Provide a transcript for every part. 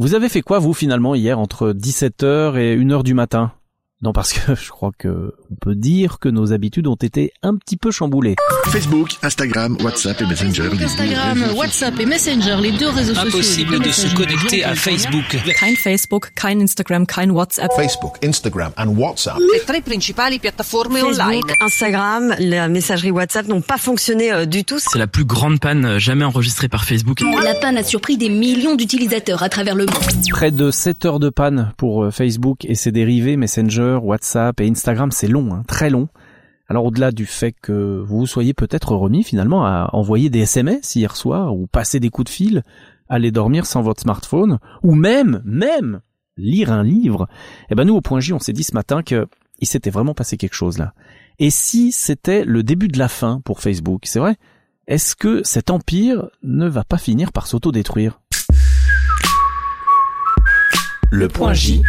Vous avez fait quoi vous finalement hier entre 17h et 1h du matin? Non, parce que je crois que on peut dire que nos habitudes ont été un petit peu chamboulées. Facebook, Instagram, WhatsApp et Messenger. Instagram, WhatsApp et Messenger, les deux réseaux sociaux. Impossible de se connecter à Facebook. Kein Facebook, kein Instagram, kein WhatsApp. Facebook, Instagram and WhatsApp. Les trois principales piattaforme online. Instagram, la messagerie WhatsApp n'ont pas fonctionné euh, du tout. C'est la plus grande panne jamais enregistrée par Facebook. La panne a surpris des millions d'utilisateurs à travers le monde. Près de 7 heures de panne pour euh, Facebook et ses dérivés Messenger, WhatsApp et Instagram, c'est long, hein, très long. Alors au-delà du fait que vous soyez peut-être remis finalement à envoyer des SMS hier soir ou passer des coups de fil, aller dormir sans votre smartphone ou même, même lire un livre, eh ben nous au point J on s'est dit ce matin que il s'était vraiment passé quelque chose là. Et si c'était le début de la fin pour Facebook, c'est vrai Est-ce que cet empire ne va pas finir par s'autodétruire? Le point J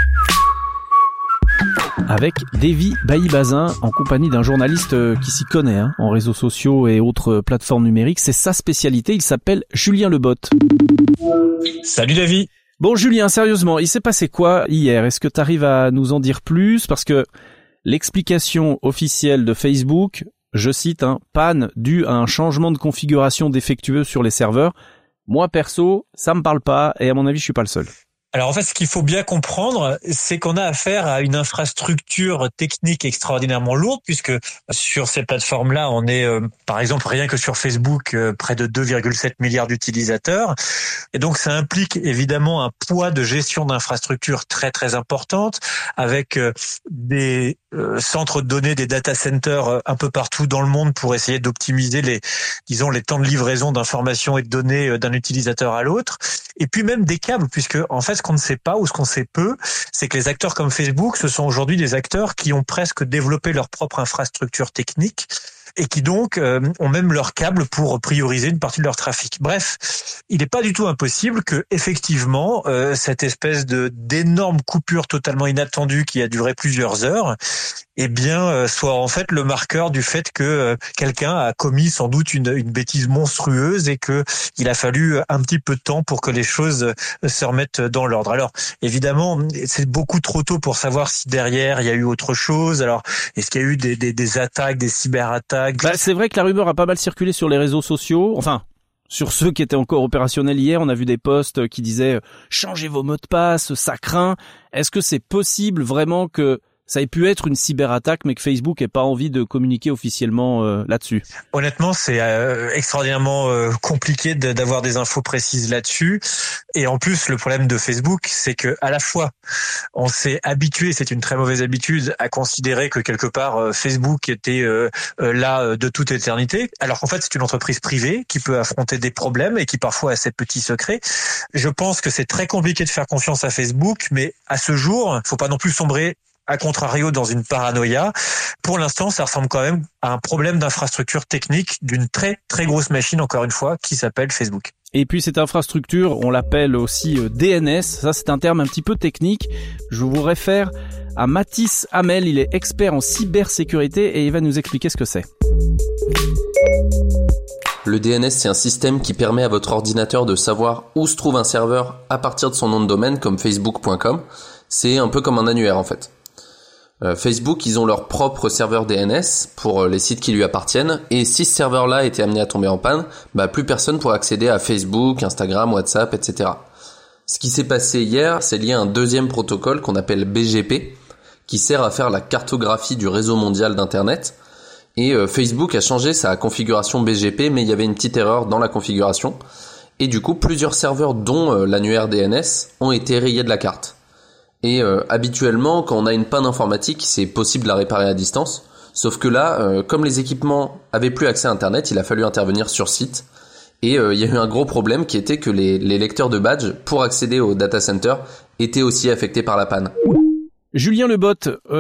avec Davy Bailly-Bazin en compagnie d'un journaliste euh, qui s'y connaît hein, en réseaux sociaux et autres plateformes numériques. C'est sa spécialité, il s'appelle Julien Lebot. Salut Davy Bon Julien, sérieusement, il s'est passé quoi hier? Est-ce que tu arrives à nous en dire plus? Parce que l'explication officielle de Facebook, je cite, hein, panne due à un changement de configuration défectueux sur les serveurs. Moi perso, ça me parle pas et à mon avis, je suis pas le seul. Alors en fait, ce qu'il faut bien comprendre, c'est qu'on a affaire à une infrastructure technique extraordinairement lourde, puisque sur ces plateformes-là, on est, euh, par exemple, rien que sur Facebook, euh, près de 2,7 milliards d'utilisateurs. Et donc ça implique évidemment un poids de gestion d'infrastructures très très importante, avec euh, des centres de données, des data centers un peu partout dans le monde pour essayer d'optimiser les, disons, les temps de livraison d'informations et de données d'un utilisateur à l'autre. Et puis même des câbles, puisque en fait, ce qu'on ne sait pas ou ce qu'on sait peu, c'est que les acteurs comme Facebook, ce sont aujourd'hui des acteurs qui ont presque développé leur propre infrastructure technique et qui donc euh, ont même leurs câbles pour prioriser une partie de leur trafic. Bref, il n'est pas du tout impossible que effectivement euh, cette espèce de d'énorme coupure totalement inattendue qui a duré plusieurs heures, eh bien euh, soit en fait le marqueur du fait que quelqu'un a commis sans doute une, une bêtise monstrueuse et que il a fallu un petit peu de temps pour que les choses se remettent dans l'ordre. Alors évidemment, c'est beaucoup trop tôt pour savoir si derrière il y a eu autre chose. Alors est-ce qu'il y a eu des, des, des attaques, des cyberattaques bah, c'est vrai que la rumeur a pas mal circulé sur les réseaux sociaux. Enfin, sur ceux qui étaient encore opérationnels hier, on a vu des posts qui disaient changez vos mots de passe, ça craint. Est-ce que c'est possible vraiment que ça ait pu être une cyberattaque, mais que Facebook n'ait pas envie de communiquer officiellement euh, là-dessus Honnêtement, c'est euh, extraordinairement euh, compliqué d'avoir des infos précises là-dessus. Et en plus, le problème de Facebook, c'est que à la fois, on s'est habitué, c'est une très mauvaise habitude, à considérer que quelque part Facebook était là de toute éternité, alors qu'en fait, c'est une entreprise privée qui peut affronter des problèmes et qui parfois a ses petits secrets. Je pense que c'est très compliqué de faire confiance à Facebook, mais à ce jour, faut pas non plus sombrer à contrario dans une paranoïa. Pour l'instant, ça ressemble quand même à un problème d'infrastructure technique d'une très très grosse machine, encore une fois, qui s'appelle Facebook. Et puis cette infrastructure, on l'appelle aussi euh, DNS. Ça, c'est un terme un petit peu technique. Je vous réfère à Mathis Hamel. Il est expert en cybersécurité et il va nous expliquer ce que c'est. Le DNS, c'est un système qui permet à votre ordinateur de savoir où se trouve un serveur à partir de son nom de domaine, comme facebook.com. C'est un peu comme un annuaire en fait. Euh, Facebook, ils ont leur propre serveur DNS pour euh, les sites qui lui appartiennent. Et si ce serveur-là était amené à tomber en panne, bah, plus personne pourrait accéder à Facebook, Instagram, WhatsApp, etc. Ce qui s'est passé hier, c'est lié à un deuxième protocole qu'on appelle BGP, qui sert à faire la cartographie du réseau mondial d'Internet. Et euh, Facebook a changé sa configuration BGP, mais il y avait une petite erreur dans la configuration. Et du coup, plusieurs serveurs, dont l'annuaire DNS, ont été rayés de la carte. Et euh, habituellement, quand on a une panne informatique, c'est possible de la réparer à distance. Sauf que là, euh, comme les équipements avaient plus accès à Internet, il a fallu intervenir sur site. Et euh, il y a eu un gros problème qui était que les, les lecteurs de badge, pour accéder au data center, étaient aussi affectés par la panne. Julien Lebot,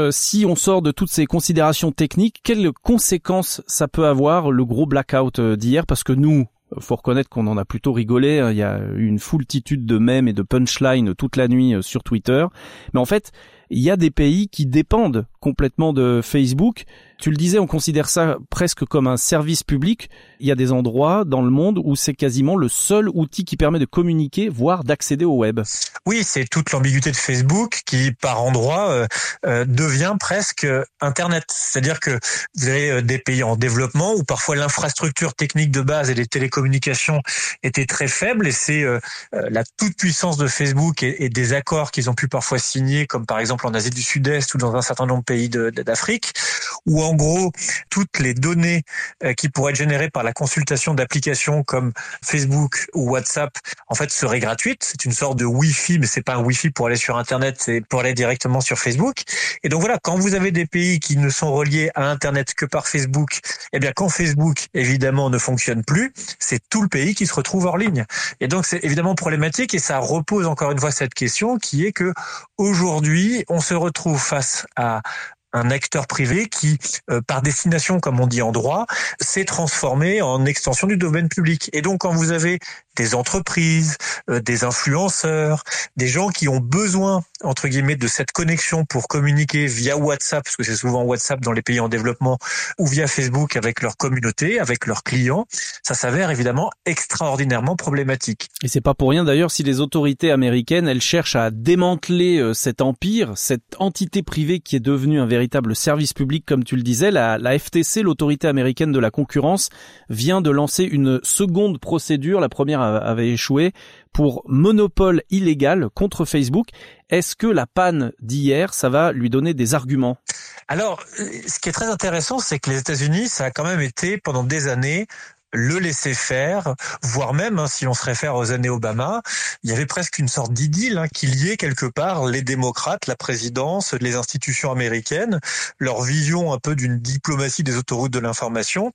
si on sort de toutes ces considérations techniques, quelles conséquences ça peut avoir le gros blackout d'hier? Parce que nous, faut reconnaître qu'on en a plutôt rigolé. Hein. Il y a eu une foultitude de mèmes et de punchlines toute la nuit euh, sur Twitter. Mais en fait, il y a des pays qui dépendent complètement de Facebook. Tu le disais, on considère ça presque comme un service public. Il y a des endroits dans le monde où c'est quasiment le seul outil qui permet de communiquer, voire d'accéder au web. Oui, c'est toute l'ambiguïté de Facebook qui, par endroits, euh, euh, devient presque Internet. C'est-à-dire que vous avez euh, des pays en développement où parfois l'infrastructure technique de base et les télécommunications étaient très faibles et c'est la toute puissance de Facebook et des accords qu'ils ont pu parfois signer, comme par exemple en Asie du Sud-Est ou dans un certain nombre de pays d'Afrique, où en gros toutes les données qui pourraient être générées par la consultation d'applications comme Facebook ou WhatsApp en fait seraient gratuites. C'est une sorte de Wi-Fi, mais c'est pas un Wi-Fi pour aller sur Internet, c'est pour aller directement sur Facebook. Et donc voilà, quand vous avez des pays qui ne sont reliés à Internet que par Facebook, eh bien quand Facebook évidemment ne fonctionne plus, c'est tout le pays qui se retrouve hors ligne. Et donc c'est évidemment problématique et ça repose encore une fois cette question qui est que aujourd'hui on se retrouve face à un acteur privé qui, euh, par destination, comme on dit en droit, s'est transformé en extension du domaine public. Et donc, quand vous avez des entreprises, euh, des influenceurs, des gens qui ont besoin, entre guillemets, de cette connexion pour communiquer via WhatsApp, parce que c'est souvent WhatsApp dans les pays en développement, ou via Facebook avec leur communauté, avec leurs clients, ça s'avère évidemment extraordinairement problématique. Et c'est pas pour rien d'ailleurs si les autorités américaines, elles cherchent à démanteler euh, cet empire, cette entité privée qui est devenue un véritable service public, comme tu le disais, la, la FTC, l'autorité américaine de la concurrence, vient de lancer une seconde procédure, la première avait échoué pour monopole illégal contre Facebook. Est-ce que la panne d'hier, ça va lui donner des arguments? Alors, ce qui est très intéressant, c'est que les États-Unis, ça a quand même été pendant des années le laisser faire, voire même, hein, si on se réfère aux années Obama, il y avait presque une sorte d'idylle hein, qu'il y quelque part les démocrates, la présidence, les institutions américaines, leur vision un peu d'une diplomatie des autoroutes de l'information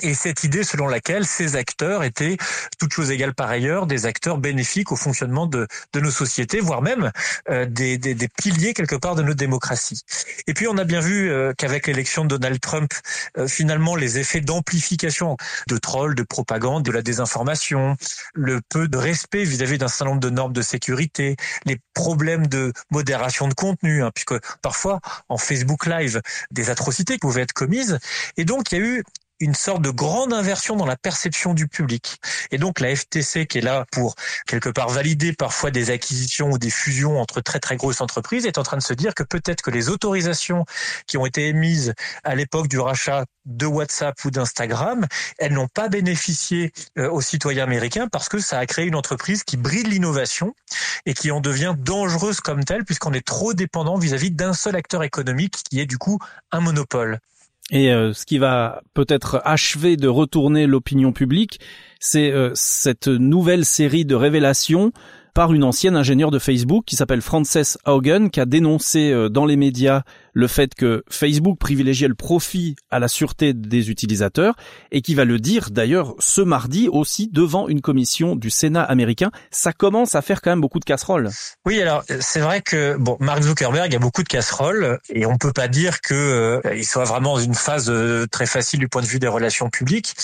et cette idée selon laquelle ces acteurs étaient, toutes choses égales par ailleurs, des acteurs bénéfiques au fonctionnement de, de nos sociétés, voire même euh, des, des, des, piliers quelque part de notre démocratie. Et puis on a bien vu euh, qu'avec l'élection de Donald Trump, euh, finalement les effets d'amplification de trolls, de propagande, de la désinformation, le peu de respect vis-à-vis d'un certain nombre de normes de sécurité, les problèmes de modération de contenu, hein, puisque parfois en Facebook Live, des atrocités pouvaient être commises. Et donc il y a eu une sorte de grande inversion dans la perception du public. Et donc la FTC qui est là pour quelque part valider parfois des acquisitions ou des fusions entre très très grosses entreprises est en train de se dire que peut-être que les autorisations qui ont été émises à l'époque du rachat de WhatsApp ou d'Instagram, elles n'ont pas bénéficié euh, aux citoyens américains parce que ça a créé une entreprise qui brille l'innovation et qui en devient dangereuse comme telle puisqu'on est trop dépendant vis-à-vis d'un seul acteur économique qui est du coup un monopole. Et euh, ce qui va peut-être achever de retourner l'opinion publique, c'est euh, cette nouvelle série de révélations par une ancienne ingénieure de Facebook qui s'appelle Frances Haugen, qui a dénoncé euh, dans les médias le fait que Facebook privilégiait le profit à la sûreté des utilisateurs et qui va le dire d'ailleurs ce mardi aussi devant une commission du Sénat américain. Ça commence à faire quand même beaucoup de casseroles. Oui, alors c'est vrai que bon, Mark Zuckerberg a beaucoup de casseroles et on peut pas dire que euh, soit vraiment dans une phase euh, très facile du point de vue des relations publiques.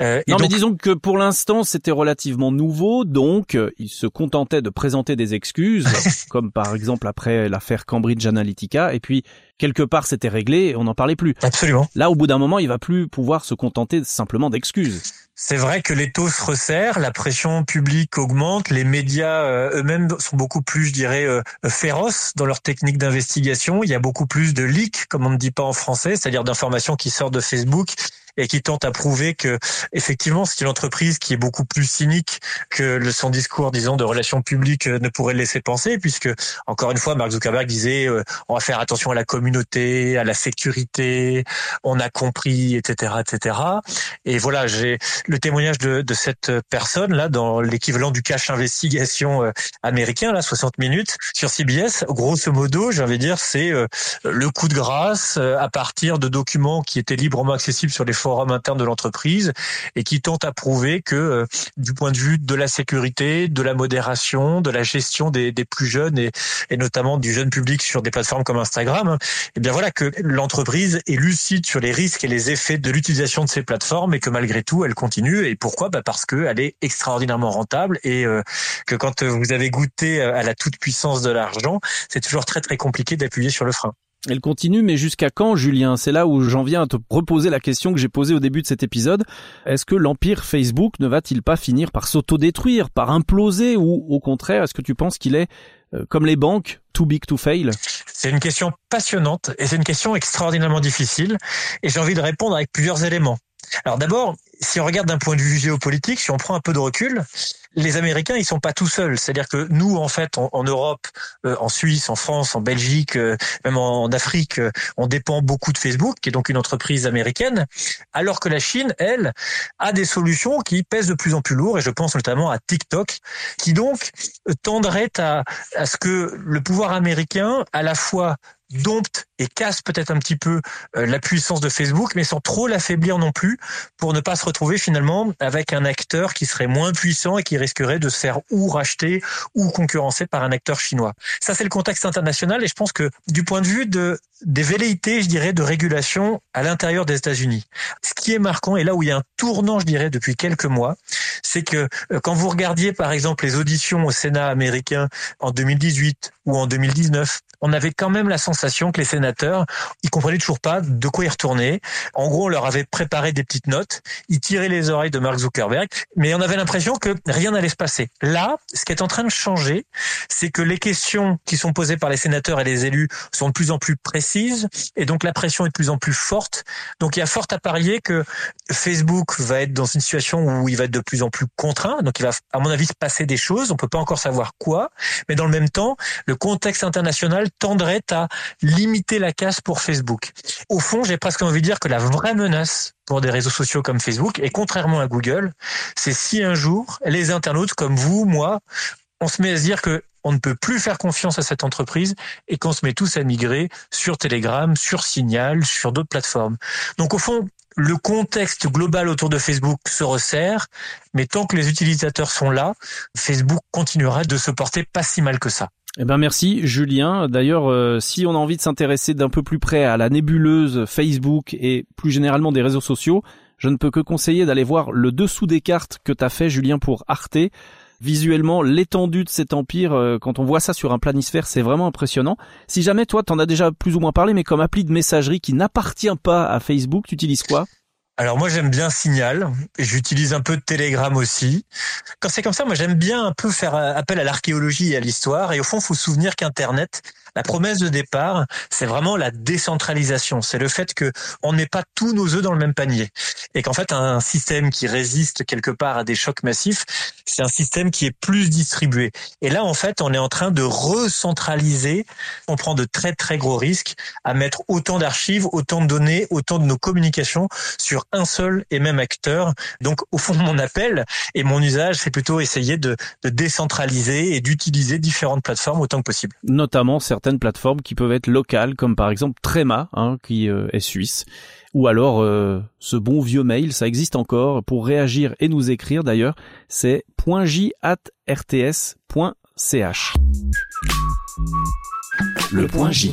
Euh, non, mais disons que pour l'instant, c'était relativement nouveau, donc euh, il se contentait de présenter des excuses, comme par exemple après l'affaire Cambridge Analytica, et puis quelque part c'était réglé et on n'en parlait plus. Absolument. Là, au bout d'un moment, il va plus pouvoir se contenter simplement d'excuses. C'est vrai que les taux se resserrent, la pression publique augmente, les médias euh, eux-mêmes sont beaucoup plus, je dirais, féroces dans leur technique d'investigation. Il y a beaucoup plus de leaks, comme on ne dit pas en français, c'est-à-dire d'informations qui sortent de Facebook et qui tente à prouver que effectivement c'est une entreprise qui est beaucoup plus cynique que le, son discours disons de relations publiques euh, ne pourrait laisser penser puisque encore une fois Mark Zuckerberg disait euh, on va faire attention à la communauté à la sécurité on a compris etc etc et voilà j'ai le témoignage de, de cette personne là dans l'équivalent du cache investigation euh, américain là 60 minutes sur CBS grosso modo de dire c'est le coup de grâce à partir de documents qui étaient librement accessibles sur les forum interne de l'entreprise et qui tente à prouver que euh, du point de vue de la sécurité, de la modération, de la gestion des, plus jeunes et, notamment du jeune public sur des plateformes comme Instagram, et eh bien voilà que l'entreprise est lucide sur les risques et les effets de l'utilisation de ces plateformes et que malgré tout elle continue. Et pourquoi? Bah Parce qu'elle est extraordinairement rentable et euh, que quand vous avez goûté à la toute puissance de l'argent, c'est toujours très très compliqué d'appuyer sur le frein. Elle continue, mais jusqu'à quand, Julien? C'est là où j'en viens à te reposer la question que j'ai posée au début de cet épisode. Est-ce que l'empire Facebook ne va-t-il pas finir par s'autodétruire, par imploser, ou au contraire, est-ce que tu penses qu'il est, euh, comme les banques, too big to fail? C'est une question passionnante et c'est une question extraordinairement difficile. Et j'ai envie de répondre avec plusieurs éléments. Alors d'abord, si on regarde d'un point de vue géopolitique, si on prend un peu de recul, les Américains, ils sont pas tout seuls. C'est-à-dire que nous, en fait, en, Europe, euh, en Suisse, en France, en Belgique, euh, même en, Afrique, euh, on dépend beaucoup de Facebook, qui est donc une entreprise américaine, alors que la Chine, elle, a des solutions qui pèsent de plus en plus lourd, et je pense notamment à TikTok, qui donc tendrait à, à ce que le pouvoir américain, à la fois dompte et casse peut-être un petit peu euh, la puissance de Facebook, mais sans trop l'affaiblir non plus, pour ne pas se retrouver finalement avec un acteur qui serait moins puissant et qui risquerait de se faire ou racheter ou concurrencer par un acteur chinois. Ça, c'est le contexte international et je pense que du point de vue de des velléités, je dirais, de régulation à l'intérieur des États-Unis. Ce qui est marquant, et là où il y a un tournant, je dirais, depuis quelques mois, c'est que euh, quand vous regardiez, par exemple, les auditions au Sénat américain en 2018 ou en 2019, on avait quand même la sensation que les sénateurs, ils comprenaient toujours pas de quoi y retourner. En gros, on leur avait préparé des petites notes, ils tiraient les oreilles de Mark Zuckerberg, mais on avait l'impression que rien n'allait se passer. Là, ce qui est en train de changer, c'est que les questions qui sont posées par les sénateurs et les élus sont de plus en plus précises, et donc la pression est de plus en plus forte. Donc il y a fort à parier que Facebook va être dans une situation où il va être de plus en plus contraint, donc il va, à mon avis, se passer des choses. On peut pas encore savoir quoi, mais dans le même temps, le contexte international tendrait à limiter la casse pour Facebook. Au fond, j'ai presque envie de dire que la vraie menace pour des réseaux sociaux comme Facebook, et contrairement à Google, c'est si un jour les internautes comme vous, moi, on se met à se dire que on ne peut plus faire confiance à cette entreprise et qu'on se met tous à migrer sur Telegram, sur Signal, sur d'autres plateformes. Donc au fond, le contexte global autour de Facebook se resserre, mais tant que les utilisateurs sont là, Facebook continuera de se porter pas si mal que ça. Eh ben merci Julien. D'ailleurs, euh, si on a envie de s'intéresser d'un peu plus près à la nébuleuse Facebook et plus généralement des réseaux sociaux, je ne peux que conseiller d'aller voir le dessous des cartes que t'as fait Julien pour Arte. Visuellement, l'étendue de cet empire, euh, quand on voit ça sur un planisphère, c'est vraiment impressionnant. Si jamais toi, t'en as déjà plus ou moins parlé, mais comme appli de messagerie qui n'appartient pas à Facebook, tu utilises quoi? Alors moi j'aime bien Signal j'utilise un peu de Telegram aussi. Quand c'est comme ça, moi j'aime bien un peu faire appel à l'archéologie et à l'histoire et au fond faut se souvenir qu'internet la promesse de départ, c'est vraiment la décentralisation. C'est le fait que on n'est pas tous nos œufs dans le même panier. Et qu'en fait, un système qui résiste quelque part à des chocs massifs, c'est un système qui est plus distribué. Et là, en fait, on est en train de recentraliser. On prend de très, très gros risques à mettre autant d'archives, autant de données, autant de nos communications sur un seul et même acteur. Donc, au fond, mon appel et mon usage, c'est plutôt essayer de, décentraliser et d'utiliser différentes plateformes autant que possible. Notamment certaines plateformes qui peuvent être locales, comme par exemple Trema, hein, qui euh, est suisse. Ou alors euh, ce bon vieux mail, ça existe encore, pour réagir et nous écrire d'ailleurs, c'est .j@rts.ch. Le point J.